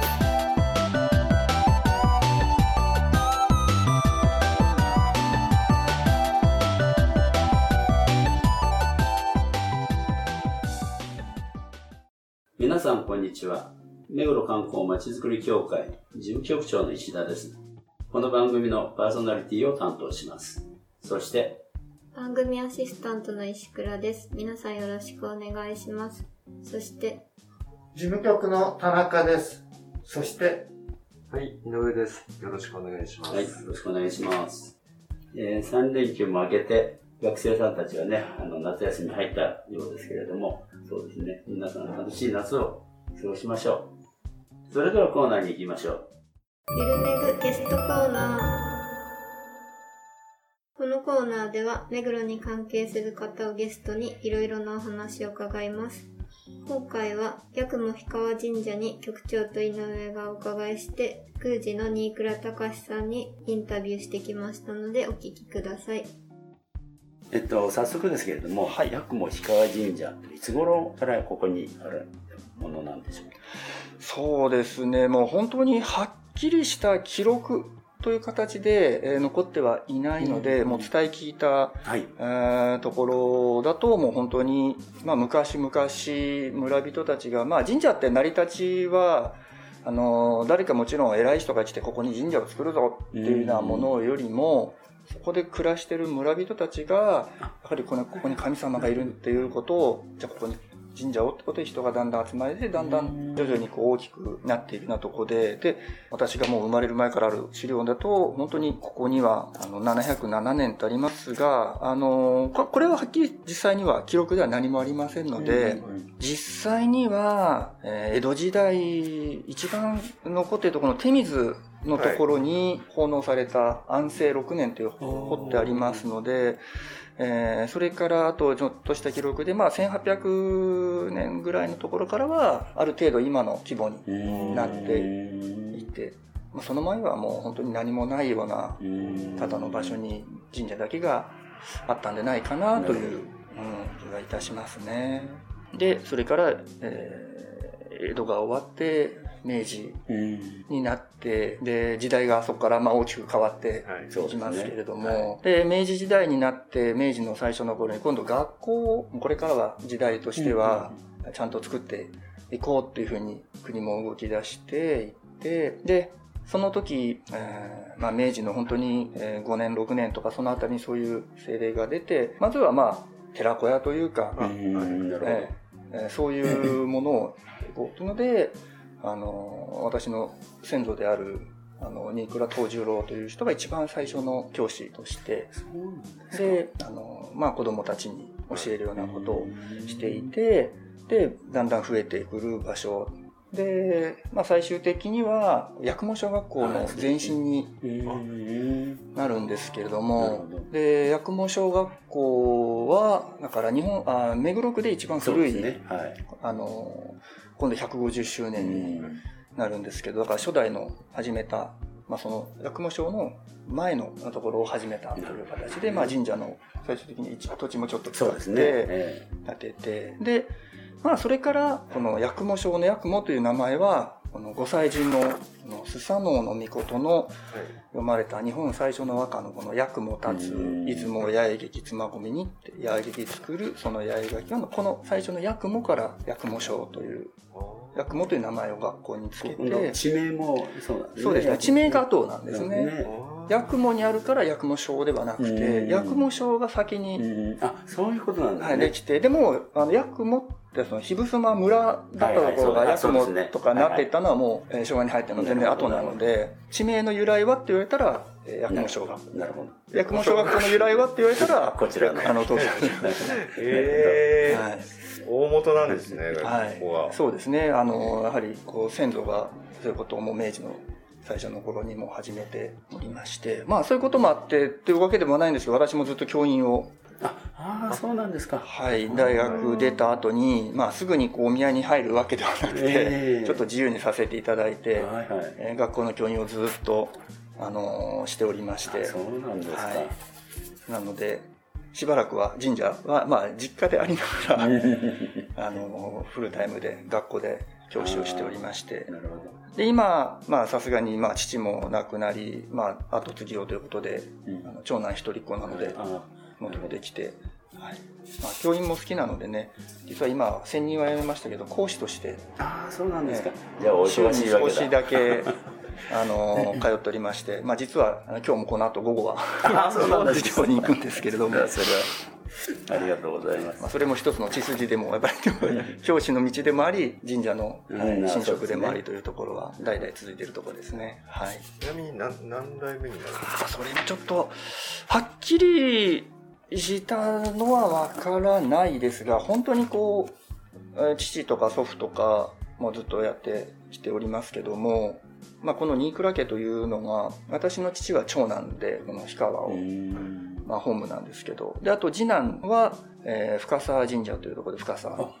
す。んこんにちは。目黒観光まちづくり協会事務局長の石田です。この番組のパーソナリティを担当します。そして、番組アシスタントの石倉です皆さんよろしくお願いしますそして事務局の田中です。そして、はい、井上です。よろしくお願いします。はい、よろしくお願いします。えー、3連休も明けて、学生さんたちはね、あの、夏休みに入ったようですけれども、そうですね、皆さん楽しい夏を過ごしましょう。それではコーナーに行きましょう。ゆるめぐゲストコーナーこのコーナーでは目黒に関係する方をゲストにいろいろなお話を伺います今回は八雲氷川神社に局長と井上がお伺いして宮司の新倉隆さんにインタビューしてきましたのでお聞きくださいえっと、早速ですけれども、はい、八雲氷川神社、いつ頃からここにあるものなんでしょうか？そうですね、もう本当にはっきりした記録という形で、えー残ってはいないので、うん。もう伝え聞いた、はい。えーところだと、もう本当に、まあ、昔々村人たちが、まあ、神社って成り立ちは、あの誰かもちろん偉い人が来てここに神社を作るぞっていうようなものよりも、そこで暮らしてる村人たちがやはりこのここに神様がいるっていうことをじゃあここに神社をってことで人がだんだん集まれてだんだん徐々にこう大きくなっているようなとこでで私がもう生まれる前からある資料だと本当にここにはあの707年とありますがあのここれははっきり実際には記録では何もありませんので、うん実際には、えー江戸時代一番残っているところの手水のところに奉納された安政6年という彫ってありますので、えーそれからあとちょっとした記録で、まあ、1800年ぐらいのところからはある程度今の規模にうんなっていて、まあ、その前はもう本当に何もないようなうんただの場所に神社だけがあったんでないかなという、うん、気がいたしますね。で、それから、えー江戸が終わって、明治うん。になって、で、時代がそこからまあ大きく変わってはい。いきますけれども、で、明治時代になって、明治の最初の頃に今度学校を、これからは時代としては、ちゃんと作っていこうっていうふうに国も動き出していって、で、その時、えーまあ、明治の本当にえー5年、6年とかそのあたりにそういう政令が出て、まずはまあ、寺子屋というか。えーえーそういうものをこうというので、あの、私の先祖である、あの、新倉藤十郎という人が一番最初の教師として、であの、まあ子供たちに教えるようなことをしていて、で、だんだん増えてくる場所。で、まあ最終的には、八雲小学校の前身にうんなるんですけれどもで、八雲小学校は、だから日本、あ目黒区で一番古い、ね。はい。あの、今度150周う年にんなるんですけど、だから初代の始めた、まあその、八雲省の前のところを始めたという形で、まあ神社の最終的に一土地もちょっと使っ。てえ建てて、で、まあそれから、この八雲省の八雲という名前は、この御祭神の、スサノオノミコトの読まれた日本最初の和歌のこの八雲立つうん出雲八重劇妻込にって八重劇作るその八重劇はこの最初の八雲から八雲省という八雲という名前を学校につけて。地名もそうなんですね。そうですね。地名が後なんですね。ね。八雲にあるから八雲省ではなくてうん。八雲省が先うに、ん。あ、そういうことなんですはい、ね。できてでもあの八雲ってその日衾村だったところはいがはい八雲とかなっていったのはもうえー昭和に入っての全然後なので地名の由来はって言われたらえー八雲小学校。なるほど。八雲小学校の由来はって言われたらこちらの。あの当時 えはい。ー、大元なんですね、はいここは。そうですねあのやはりこう先祖がそういうことをもう明治の最初の頃にも始めておりましてまあそういうこともあってというわけでもないんですけど私もずっと教員をあ、ああ、そうなんですか。はい、大学出た後に、まあ、すぐにこうお宮に入るわけではなくて、ええちょっと自由にさせていただいて、はいはい。えー学校の教員をずっと、あのーしておりまして、そうなんですか。はいなので、しばらくは神社は、まあ、実家でありながら、あのーフルタイムで学校で教師をしておりまして、なるほど。で、今、まあ、さすがに、まあ、父も亡くなり、まあ、後継ぎをということで、うんあの長男一人っ子なので、あ戻ってきて、はい。まあ、教員も好きなのでね、実は今、専任は辞めましたけど、講師として、あー、そうなんですかえ。じゃあ、お忙しいわ少けだ。しだけ、あの、通っておりまして、まあ、実は、今日もこの後午後は、あーそうなんです 授業に行くんですけれども、いやそれは、ありがとうございますまあ、。それも一つの血筋でも、やっぱり 教師の道でもあり、神社の、神職でもありというところは、代々続いているところですね。はい。ちなみに何何代目になるんですか？あそれもちょっと、はっきりしたのはわからないですが、本当にこう、えー父とか祖父とかもずっとやってきておりますけども、まあ、この新倉家というのが、私の父は長男で、この氷川を、ん。まあ、ホームなんですけど、で、あと次男は、えー深沢神社というところで深沢。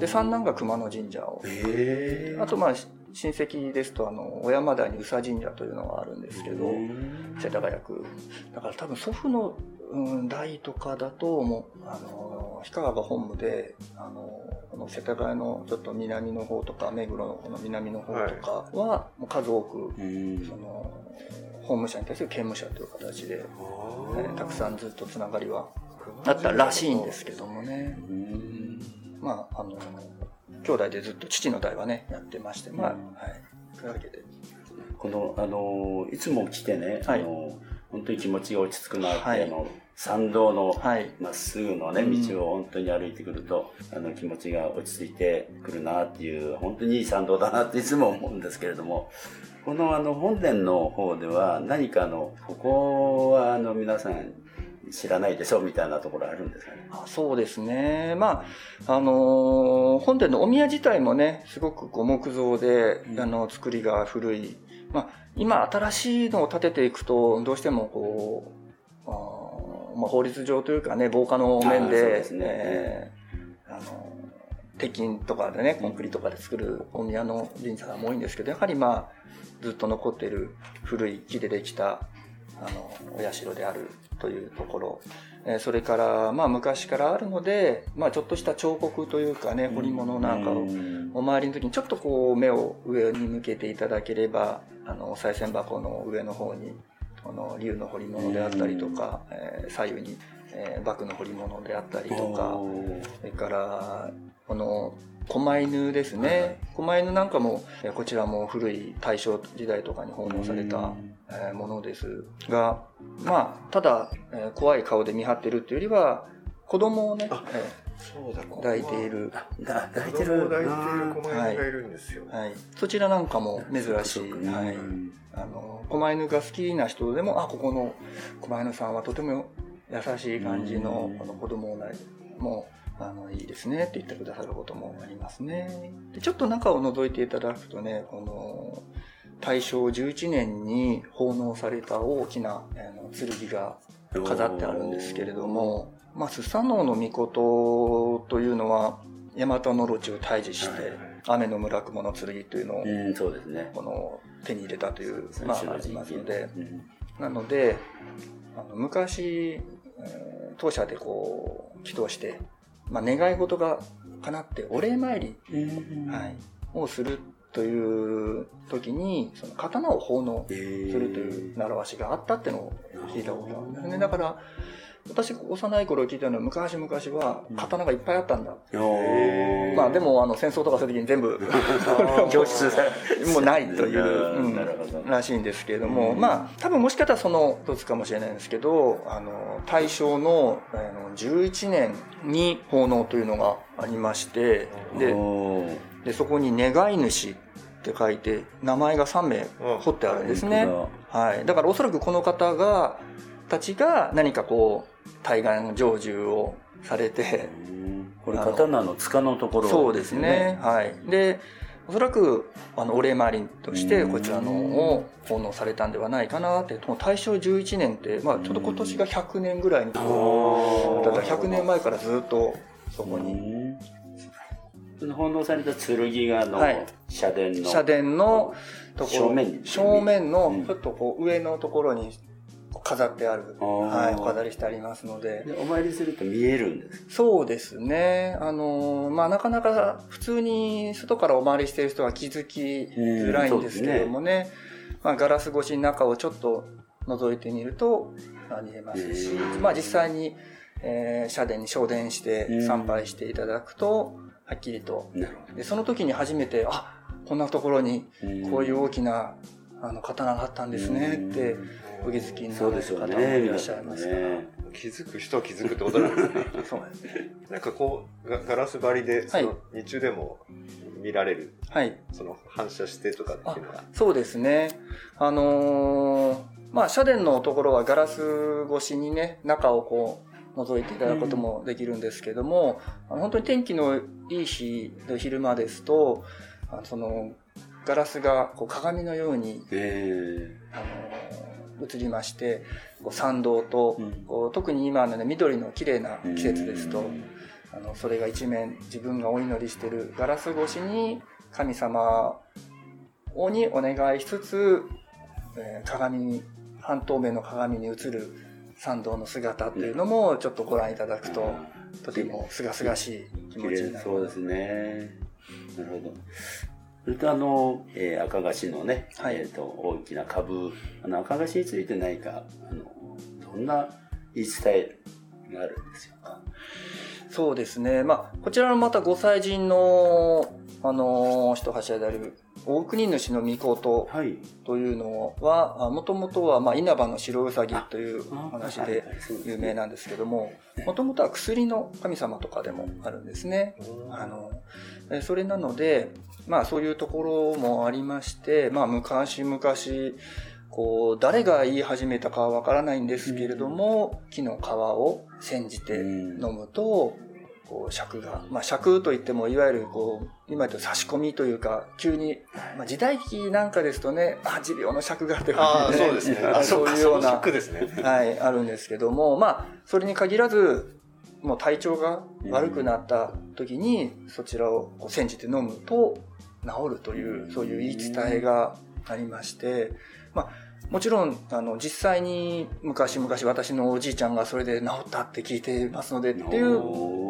で、三男が熊野神社を。ええあと、まあ、し親戚ですと、あの、小山台に宇佐神社というのがあるんですけど、世田谷区。だから多分祖父の、うん、代とかだと、もう、あの、氷川が本部で、あの、この世田谷のちょっと南の方とか、目黒のこの南の方とかは、もう数多く、うんその、法務者に対する刑務者という形で、えー。たくさんずっとつながりはあったらしいんですけどもね。うん。まあ、あの、兄弟でずっと父の代はね、やってまして、まあ、はい。というわけで。この、あの、いつも来てね、はいあの、本当に気持ちが落ち着くなって、はいあの、参道のはい。まっすぐのね、うん道を本当に歩いてくると、あの、気持ちが落ち着いてくるなっていう、本当にいい参道だなっていつも思うんですけれども、このあの、本殿の方では何かあの、ここはあの、皆さん知らないでしょみたいなところあるんですかね。あそうですね。まあ、あのー本殿のお宮自体もね、すごくこう木造で、うんあの、作りが古い。まあ、今新しいのを建てていくと、どうしてもこう、あーまあ、法律上というかね、防火の面でで、すねえーあの、鉄筋とかでね、コンクリとかで作るお宮の神社が多いんですけど、やはりまあ、ずっと残っている古い木でできた、あの、お社であるというところ。えーそれから、まあ昔からあるので、まあちょっとした彫刻というかね、彫り物なんかをうん。お参りの時にちょっとこう目を上に向けていただければ、あの、お賽銭箱の上の方に、この竜の彫り物であったりとか、えー左右に、えー、幕の彫り物であったりとか、それから、この、狛犬ですね。狛犬なんかも、えーこちらも古い大正時代とかに奉納された、えーものですが、まあ、ただ、えー怖い顔で見張ってるっていうよりは、子供をね、そうだ、ー抱いている、だ抱いてる。子供を抱いている狛犬がいるんですよ。はい。そちらなんかも珍しい。そうかはい。あの、狛犬が好きな人でも、あ、ここの狛犬さんはとても優しい感じのうんこの子供をもう、あの、いいですねって言ってくださることもありますね。でちょっと中を覗いていただくとね、この、大正11年に奉納された大きなあの剣が飾ってあるんですけれども、まあ、スサノオノミコトというのは、大和のロチを退治して、雨の村雲の剣というのを、うん、そうですね。この手に入れたという、最まあ、ありますので、うんなので、あの昔、えー当社でこう、祈祷して、まあ、願い事が叶ってお礼参り、はい、をするという時に、その刀を奉納すするという習わしがあったっていうのを聞いたことがあるんですね。だから、私、幼い頃聞いたのは、昔々は刀がいっぱいあったんだ。おー。まあでも、あの、戦争とかする時に全部、教室 もうないという、うん。らしいんですけれども、うん。まあ、多分もしかしたらその一つかもしれないんですけど、あの、大正のあの11年に奉納というのがありまして、で、でそこに願い主って書いて、名前が3名彫ってあるんですね。本はい。だからおそらくこの方が、たちが何かこう、対岸成就をされて、これ刀の塚のところそうですね。。はい。で、おおそらくあのお礼参りとしてこちらのを奉納されたんではないかなってもう大正11年って、まあ、ちょうど今年が100年ぐらいにだから100年前からずっとそこにその奉納された剣があの、はい。社殿の。社殿のところ。正面に正面うん。のちょっとこう上のところに飾ってある、はい、お飾りしてありますので。でお参りすると見えるんですそうですね。あのーまあ、なかなか普通に外からお参りしている人は気づきづらいんですけどもね、まあ、ガラス越しに中をちょっと覗いてみるとまあ見えますし。まあ、実際に、えー社殿に昇殿して参拝していただくと、はっきりと。で、その時に初めて、あ、こんなところにどこういう大きなあの刀があったんですねって、お気づきになそうる方もですよねいらっしゃいますから。ね気づく人は気づくってことなんですね。そうですね。なんかこう、ガガラス張りで、その日中でも見られる、はい。その反射してとかっていうのは。そうですね。あのーまあ、社殿のところはガラス越しにね、中をこう、覗いていただくこともできるんですけども、あの本当に天気のいい日の昼間ですと、あのその、ガラスがこう鏡のように、えあのー映りまして、こう参道と、うん。こう特に今のね、緑の綺麗な季節ですと、うん。あのそれが一面自分がお祈りしてるガラス越しに神様をにお願いしつつ、えー鏡に半透明の鏡に映る参道の姿っていうのもちょっとご覧いただくと、とても清々しい気綺持ちになる。麗そうですね。なるほど。それとあの、えー赤菓子のね、はい。えー、と大きな株あの赤菓子について何かあのどんな言い伝えがあるんですよそうですね。まあ、こちらのまたご祭神の、あのー一柱である、大国主の御事はい。というのは、もともとは、まあ、稲葉の白うさぎという話で有名なんですけども、もともとは薬の神様とかでもあるんですね。あの、えそれなので、まあそういうところもありまして、まあ昔々、こう、誰が言い始めたかはわからないんですけれども、木の皮を煎じて飲むと、こう尺が、まあ尺といってもいわゆるこう、今言うと差し込みというか、急に、まあ時代劇なんかですとね、あ、持病の尺がというああ、ねそうですね。あ、そそういうようなですね。はい、あるんですけども、まあ、それに限らず、もう体調が悪くなった時に、そちらをこう煎じて飲むと治るという、そういう言い伝えがありまして、まあ、もちろん、あの、実際に昔々私のおじいちゃんがそれで治ったって聞いてますのでっていう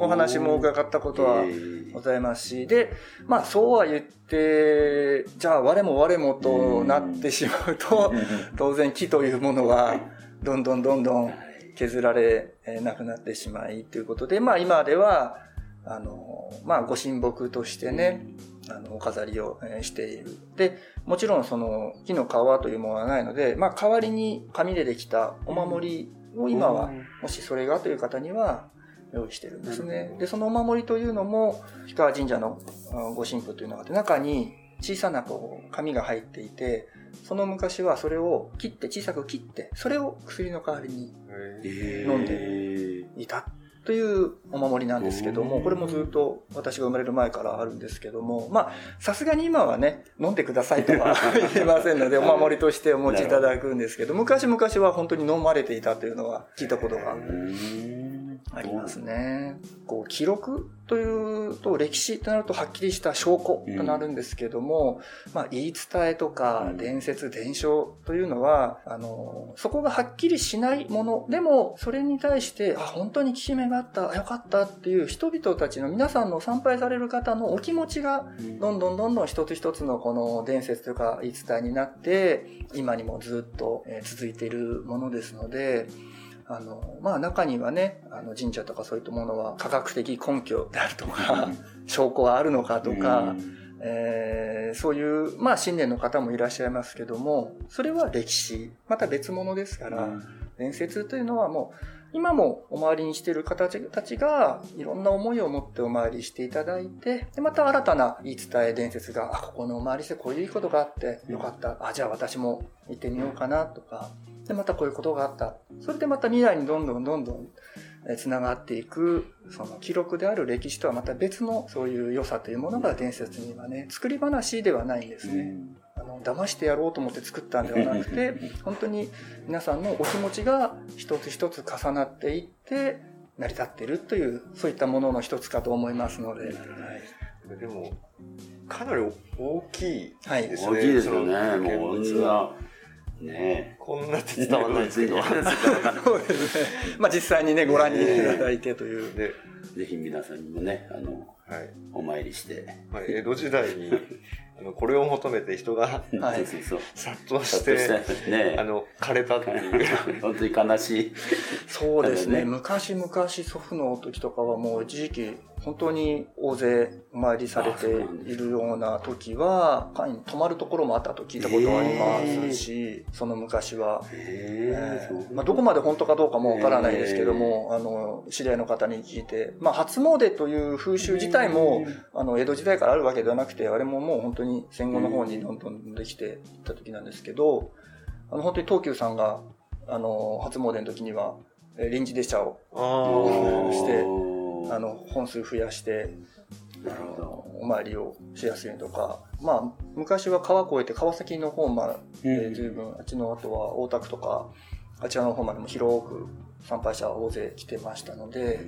お話も伺ったことはございますし、で、まあそうは言って、じゃあ我も我もとなってしまうと、当然木というものはどんどんどんどん削られえーなくなってしまいということで、まあ今では、あの、まあご神木としてね、あの、お飾りをえーしている。で、もちろんその木の皮というものはないので、まあ代わりに紙でできたお守りを今は、もしそれがという方には用意してるんですね。で、そのお守りというのも、氷川神社のあご神父というのがあって、中に小さなこう紙が入っていて、その昔はそれを切って、小さく切って、それを薬の代わりに飲んでいたというお守りなんですけども、これもずっと私が生まれる前からあるんですけども、まあ、さすがに今はね、飲んでくださいとは 言えませんので、お守りとしてお持ちいただくんですけど、昔々は本当に飲まれていたというのは聞いたことがありますね。こう記録というと歴史となるとはっきりした証拠となるんですけども、まあ言い伝えとか伝説、伝承というのは、あの、そこがはっきりしないものでも、それに対して、あ、本当に効き目があった、あよかったっていう人々たちの皆さんの参拝される方のお気持ちが、どんどんどんどん一つ一つのこの伝説とか言い伝えになって、今にもずっとえー続いているものですので、あの、まあ中にはね、あの神社とかそういったものは科学的根拠であるとか、証拠はあるのかとか、えーそういう、まあ信念の方もいらっしゃいますけども、それは歴史、また別物ですから、伝説というのはもう、今もお参りにしている方たちがいろんな思いを持ってお参りしていただいて、で、また新たな言い伝え伝説が、あ、ここのお参りしてこういうことがあってよかった。あ、じゃあ私も行ってみようかなとか、で、またこういうことがあった。それでまた未来にどんどんどんどんつながっていく、その記録である歴史とはまた別のそういう良さというものが伝説にはね、作り話ではないんですね。あの騙してやろうと思って作ったんではなくて、本当に皆さんのお気持ちが一つ一つ重なっていって成り立っているという、そういったものの一つかと思いますので。はいでも、かなり大きいはいですね。大きいですよね。もう、ねこんなって伝わんないですけど。そうですね。まあ実際にね、ご覧にいただいてという。で、ぜひ皆さんにもね、あの、はい。お参りして。まあ、江戸時代に、あの、これを求めて人がはいそうそうそう。殺到して、ねあの、枯れたっていう。本当に悲しい。そうですね昔々祖父の時とかはもう一時期本当に大勢お参りされているような時は、会に泊まるところもあったと聞いたことがありますし、その昔は。ええーまあ、どこまで本当かどうかもわからないですけども、あの、知り合いの方に聞いて、まあ、初詣という風習自体も、あの、江戸時代からあるわけではなくて、あれももう本当に戦後の方にどんどんできていった時なんですけど、あの、本当に東急さんが、あの、初詣の時には、えー臨時列車を。してあの、本数増やして。お参りをしやすいとか、まあ、昔は川越えて川崎の方まで随分、あっちの後は大田区とか、あちらの方までも広く参拝者は大勢来てましたので、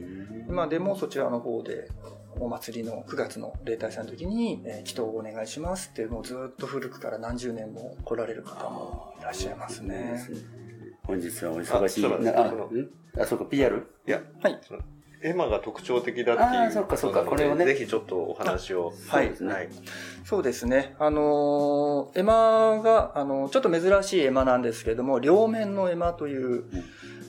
今でもそちらの方でお祭りの9月の例大祭の時に、えー祈祷をお願いしますって、もうずっと古くから何十年も来られる方もいらっしゃいますね。本日はお忙しい。あ、そうか、PR? いや、はい。エマが特徴的だっていう。そっかそっかこれをねぜひちょっとお話を。はいそうですねはい。そうですね。あのー、絵馬が、あの、ちょっと珍しい絵馬なんですけれども、両面の絵馬という、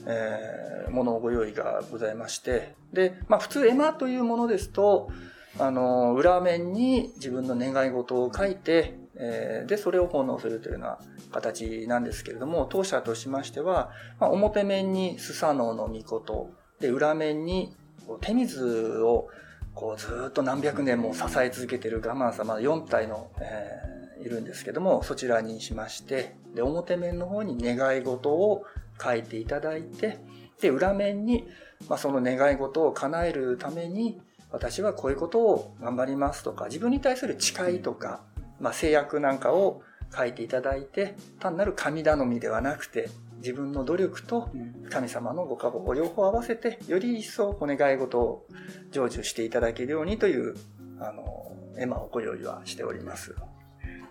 えーものをご用意がございまして、で、まあ普通絵馬というものですと、あの、裏面に自分の願い事を書いて、えーで、それを奉納するというような形なんですけれども、当社としましては、まあ、表面にスサノオの御事、で、裏面に手水をこうずーっと何百年も支え続けている我慢様4体の、えーいるんですけども、そちらにしまして、で、表面の方に願い事を書いていただいて、で、裏面に、まあ、その願い事を叶えるために、私はこういうことを頑張りますとか、自分に対する誓いとか、まあ、制約なんかを書いていただいて、単なる神頼みではなくて、自分の努力と神様のご加護を両方合わせて、より一層お願い事を成就していただけるようにという、あの、絵馬をご用意はしております。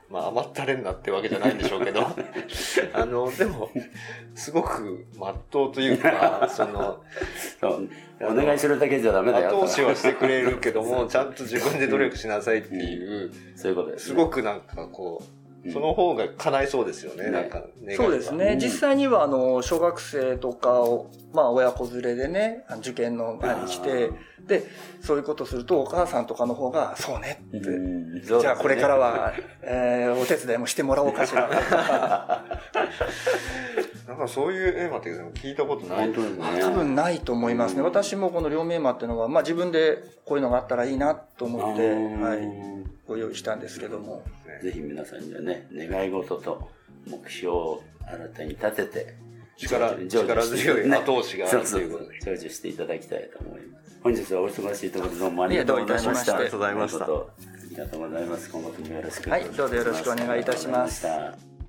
まあ、甘ったれんなってわけじゃないんでしょうけど、あの、でも、すごく真っ当というか、その、そう。お願いするだけじゃダメだよ。後押しはしてくれるけども、ちゃんと自分で努力しなさいっていう、そういうことです、すごくなんかこう、その方が叶いそうですよね、ね。なんか、願いが。そうですね。うん。実際には、あの、小学生とかを、まあ、親子連れでね、受験の前に来て、で、そういうことすると、お母さんとかの方が、そうねって、うんじゃあこれからは、えーお手伝いもしてもらおうかしら。なんかそういう絵馬って聞いたことないですね。多分ないと思いますね。うん私もこの両面馬っていうのは、まあ自分でこういうのがあったらいいなと思って、うんはい、ご用意したんですけども。ぜひ皆さんにはね、願い事と目標を新たに立てて、力力強い後押しがあるということで 成就していただきたいと思います。本日はお忙しいところどうもありがとうございました。ありがとうございましたありがとうございます。今後ともよろしくはいどうぞよろしくお願いいたしますありがとうございま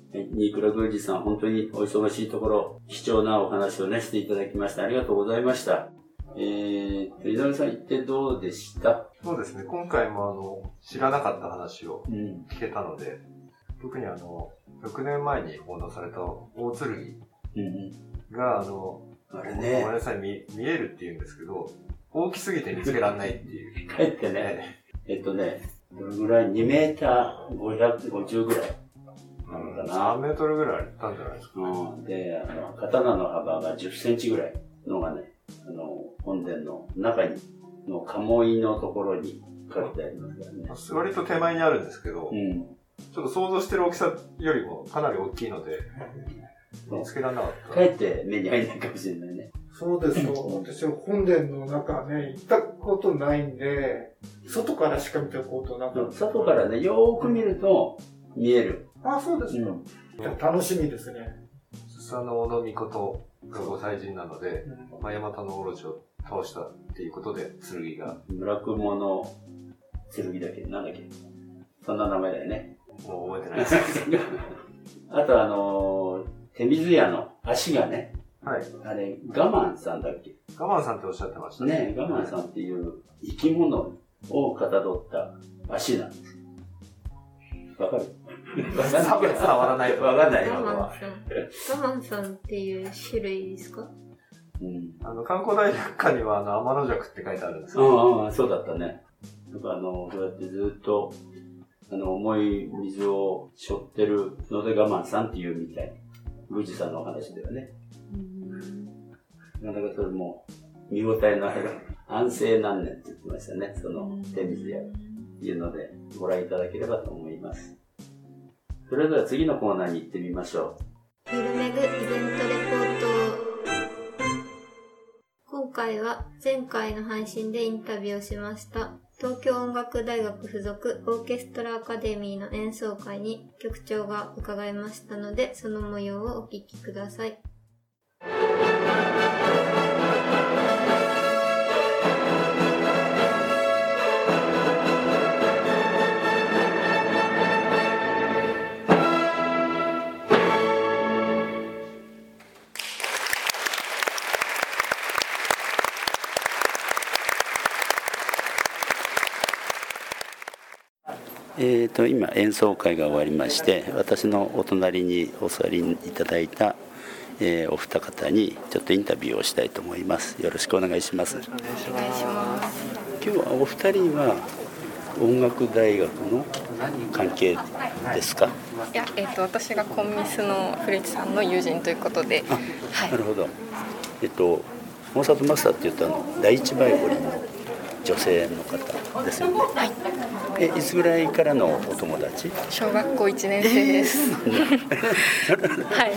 したはい新倉宮司さん、本当にお忙しいところ、貴重なお話をね、していただきましてありがとうございました。えーと、井上さん行ってどうでした？そうですね、今回もあの、知らなかった話をうん。聞けたので、特にあの、6年前に奉納された大剣うんが、あの、あれごめんね、なさい、見見えるって言うんですけど、大きすぎて見つけられないっていう。帰ってね、えっとね、どれぐらい ?2 メーター550ぐらいなのか3な。メートルぐらいあったんじゃないですか。うん。で、あの、刀の幅が10センチぐらいのがね、あの、本殿の中に、の鴨居のところに書いてありますからね。割と手前にあるんですけど、うん。ちょっと想像してる大きさよりもかなり大きいので、見つけられなかった。かえって目に入んないかもしれないね。そうですと、私は本殿の中ね、行ったことないんで、外からしか見たことなかった。外からね、よーく見ると見える。あ、そうですか。う楽しみですね。スサノオノミコとがご祭神なので、まあ、ヤマタノオロチを倒したっていうことで、剣が、村雲の剣だっけなんだっけ？そんな名前だよね。もう覚えてないです。あとあのー手水屋の足がね、はい。あれ、我慢さんだっけ？ガマンさんっておっしゃってましたね、我慢さんっていう生き物をかたどった足なんですよ。わかる？わかんない。伝わらないわかんないよ。我慢さん。我慢さんっていう種類ですか？うん。あの、観光大百科には、あの、天の弱って書いてあるんですうよ。んうん、そうだったね。やっぱあの、そうやってずっと、あの、重い水を背負ってるので我慢さんっていうみたい。宮司さんのお話ではね。なかなかそれも、見応えのある安政何年って言ってましたね。その、手水屋っていうので、ご覧いただければと思います。それでは次のコーナーに行ってみましょゆるめぐイベントレポート今回は前回の配信でインタビューをしました東京音楽大学附属オーケストラアカデミーの演奏会に局長が伺いましたのでその模様をお聞きください。と、今演奏会が終わりまして、私のお隣にお座りいただいた、えーお二方にちょっとインタビューをしたいと思います。よろしくお願いします。お願いします今日はお二人は音楽大学の関係ですか？いや、えっ、と、私がコンミスの古市さんの友人ということで。あはいなる。ほど。えっと、コンサートマスターって言ったの第一バイオリンの女性の方ですよね。はい。え、いつぐらいからのお友達？小学校1年生です。はい。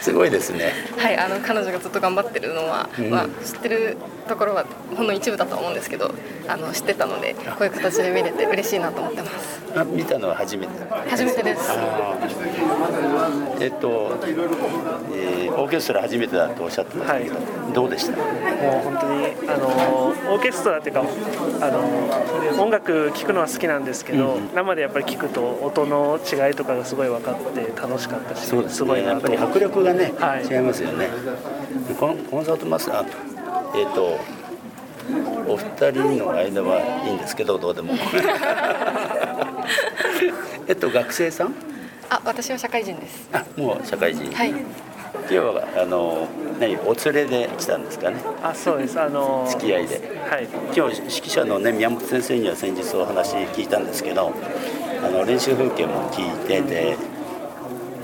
すごいですね。はい、あの彼女がずっと頑張ってるのは、うんまあ、知ってるところはほんの一部だと思うんですけどあの知ってたのでこういう形で見れて嬉しいなと思ってますあ、見たのは初めて？初めてですえっと、えーオーケストラ初めてだとおっしゃってましたけど、どうでした？もう本当にあのオーケストラっていうかあの音楽聴くのは好きなんですけど、うん生でやっぱり聴くと音の違いとかがすごい分かって楽しかったしそうですね。ごいなとやっぱり迫力がね、はい違いますよね。コンコンサートマスター、えっ、と。お二人の間はいいんですけどどうでも えっと学生さん？あ私は社会人ですあもう社会人、はい今日はあの何お連れで来たんですかね。あそうです。あの付き合いで。はい。今日指揮者のね宮本先生には先日お話聞いたんですけどあの練習風景も聞いててや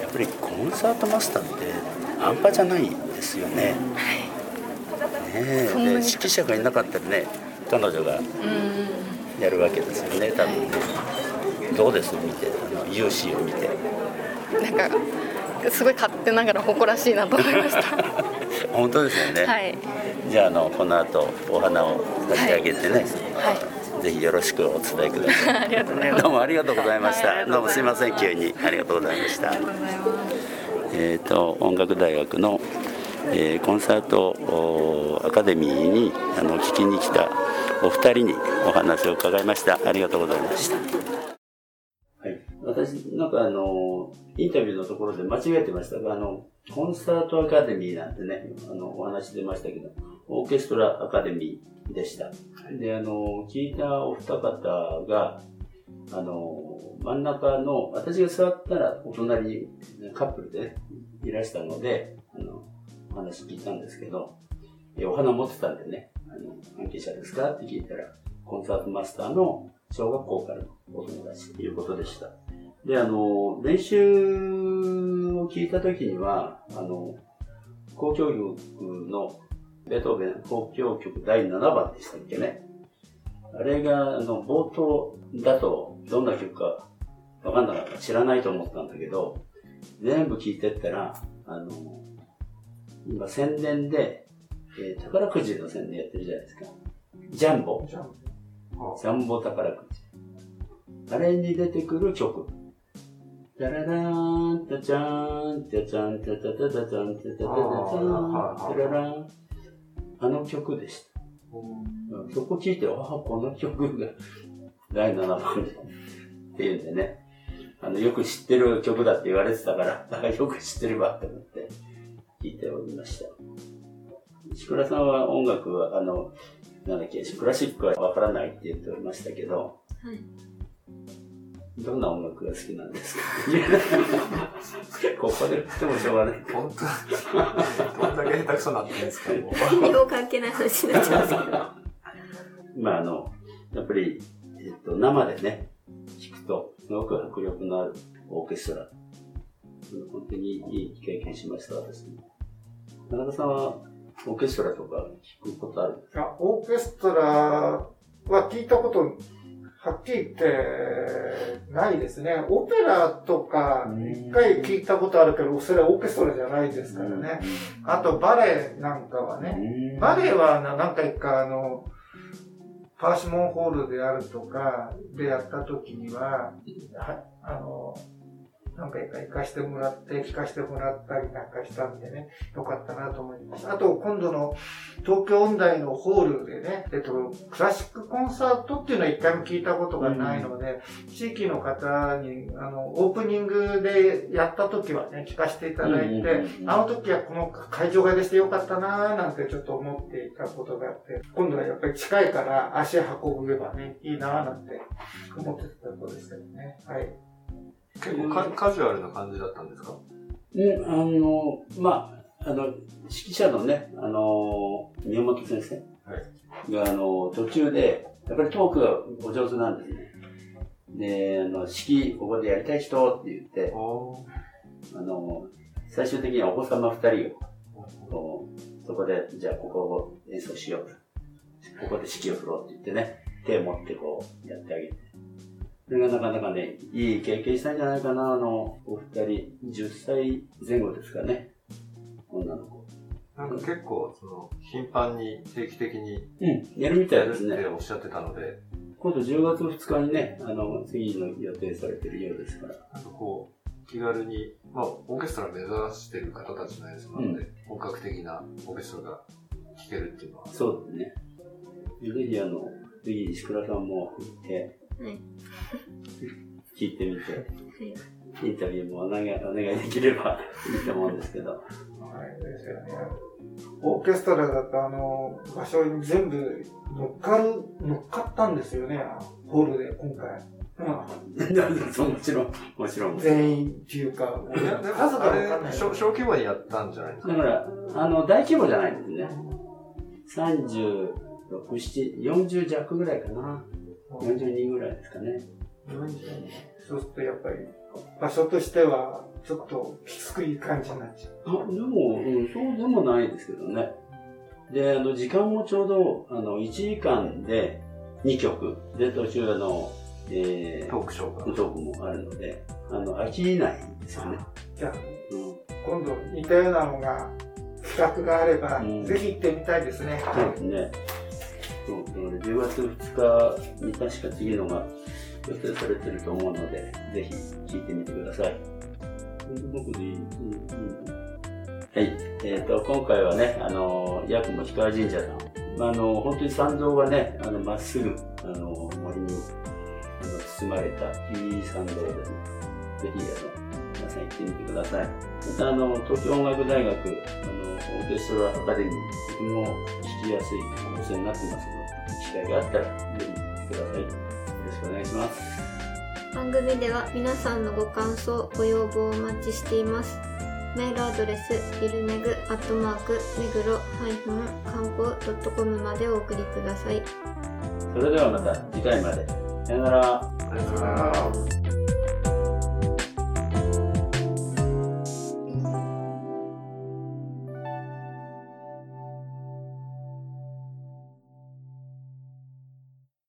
っぱりコンサートマスターって半端じゃないですよね。ねえ。そんなに。で指揮者がいなかったらね彼女がうん。やるわけですよね多分ね。どうです？見て。あの勇姿を見て。なんかすごい勝手ながら誇らしいなと思いました 本当ですよね。はいじゃああのこの後お花を差し上げてね。はいぜひよろしくお伝えください。いどうもありがとうございました。はいありがどうもすいません急にありがとうございました。えっ、と音楽大学の、えーコンサートおアカデミーにあの聞きに来たお二人にお話を伺いました。ありがとうございました。はい、私なんかあのインタビューのところで間違えてましたがあのコンサートアカデミーなんてねあのお話出ましたけどオーケストラアカデミーでした。であの聞いたお二方があの真ん中の私が座ったらお隣にカップルで、ね、いらしたのであのお話聞いたんですけどえお花持ってたんでねあの関係者ですか？って聞いたらコンサートマスターの小学校からのお友達ということでした。で、あの、練習を聞いたときには、あの、交響曲のベートーベン交響曲第7番でしたっけね。あれが、あの、冒頭だとどんな曲かわかんなかった。知らないと思ったんだけど、全部聞いてったら、あの、今宣伝で、えー宝くじの宣伝やってるじゃないですか。ジャンボ。ジャンボ宝くじ。あれに出てくる曲タララーン、タチャーン、タチャン、タタタタチャン、タタタタチャン、タララン。あの曲でした。うんそこ聞いて、ああ、この曲が第7番っていうんでね、あの、よく知ってる曲だって言われてたから、だからよく知ってるわって思って聞いておりました。石倉さんは音楽は、あの、なんだっけ、クラシックはわからないって言っておりましたけど、はい。どんな音楽が好きなんですか？ここで言ってもしょうがない。本当どんだけ下手くそになってるんですか、関係ない話になっちゃうんですけど。まああの、やっぱり、えっと、生でね、聴くと、すごく迫力のあるオーケストラ。うん本当にいい経験しました、私も。田中さんは、オーケストラとか聴くことあるいやオーケストラは聞いたこと、はっきり言ってないですね。オペラとか一回聞いたことあるけど、それはオーケストラじゃないですからね。あとバレエなんかはね。バレエはな何回かあの、パーシモンホールであるとかでやった時には、はあの、何回か行かしてもらって、聞かしてもらったりなんかしたんでね、よかったなと思います。あと、今度の東京音大のホールでね、えっと、クラシックコンサートっていうのは一回も聞いたことがないので、地域の方に、あの、オープニングでやった時はね、聞かせていただいて、うんうんうんうんあの時はこの会場がでしてよかったなーなんてちょっと思っていたことがあって、今度はやっぱり近いから足運べばね、いいなーなんて思ってたところですけどね。はい。結構カカジュアルな感じだったんですか？うん、あの、まあ、あの、指揮者のね、あの、宮本先生が、あの、途中で、やっぱりトークがお上手なんですね。で、あの、指揮ここでやりたい人って言って、あの、最終的にはお子様二人を、こうそこで、じゃあここを演奏しようと。ここで指揮を振ろうって言ってね、手を持ってこうやってあげて。それがなかなかね、いい経験したんじゃないかな、あの、お二人、10歳前後ですかね。女の子。なんか結構、その、頻繁に定期的にうん、やるみたいですねって。おっしゃってたので、今度10月2日にね、あの、次の予定されてるようですから。なんかこう、気軽に、まあ、オーケストラ目指してる方たちのやつなので、本格的なオーケストラが聴けるっていうのは、そうですね。ぜひあの、ぜひ石倉さんも行って、はい。聞いてみて、はい。インタビューもお願いお願いできれば いいと思うんですけど。はい、ですよね。オーケストラだとあの、場所に全部乗っかる、乗っかったんですよね、ホールで今回。そうもちろん、もちろん。全員っていうか、いや、でも、数が。小小規模にやったんじゃないですか？だから、あの、大規模じゃないんですね。36、7、40弱ぐらいかな。40人ぐらいですかね。そうするとやっぱり、場所としては、ちょっときつくいい感じになっちゃう。あ、でも、うん、そうでもないですけどね。で、あの、時間もちょうど、あの、1時間で2曲。で、途中、あの、えー、トークショーが。トークもあるので、あの、飽きないですよね。じゃあ、うん。今度似たようなのが、企画があれば、うんぜひ行ってみたいですね。そうですね。そう、なので10月2日に確か次のが予定されてると思うので、ぜひ聞いてみてください。僕でいい、うんうんはい。えっ、と、今回はね、あの、八雲氷川神社さん。あの、本当に参道がね、あの、まっすぐ、あの、森に、あの、包まれたいい参道ですね。ぜひ、あの、皆さん行ってみてください。また、あの、東京音楽大学、あの、オーケストラアカデミー、とても聞きやすいお世話になってますので、機会があったら、ぜひください。よろしくお願いします。番組では皆さんのご感想、ご要望をお待ちしています。メールアドレス、ビルメグアットマーク、目黒観光 .com までお送りください。それではまた次回まで。さよなら。ありがとうございます。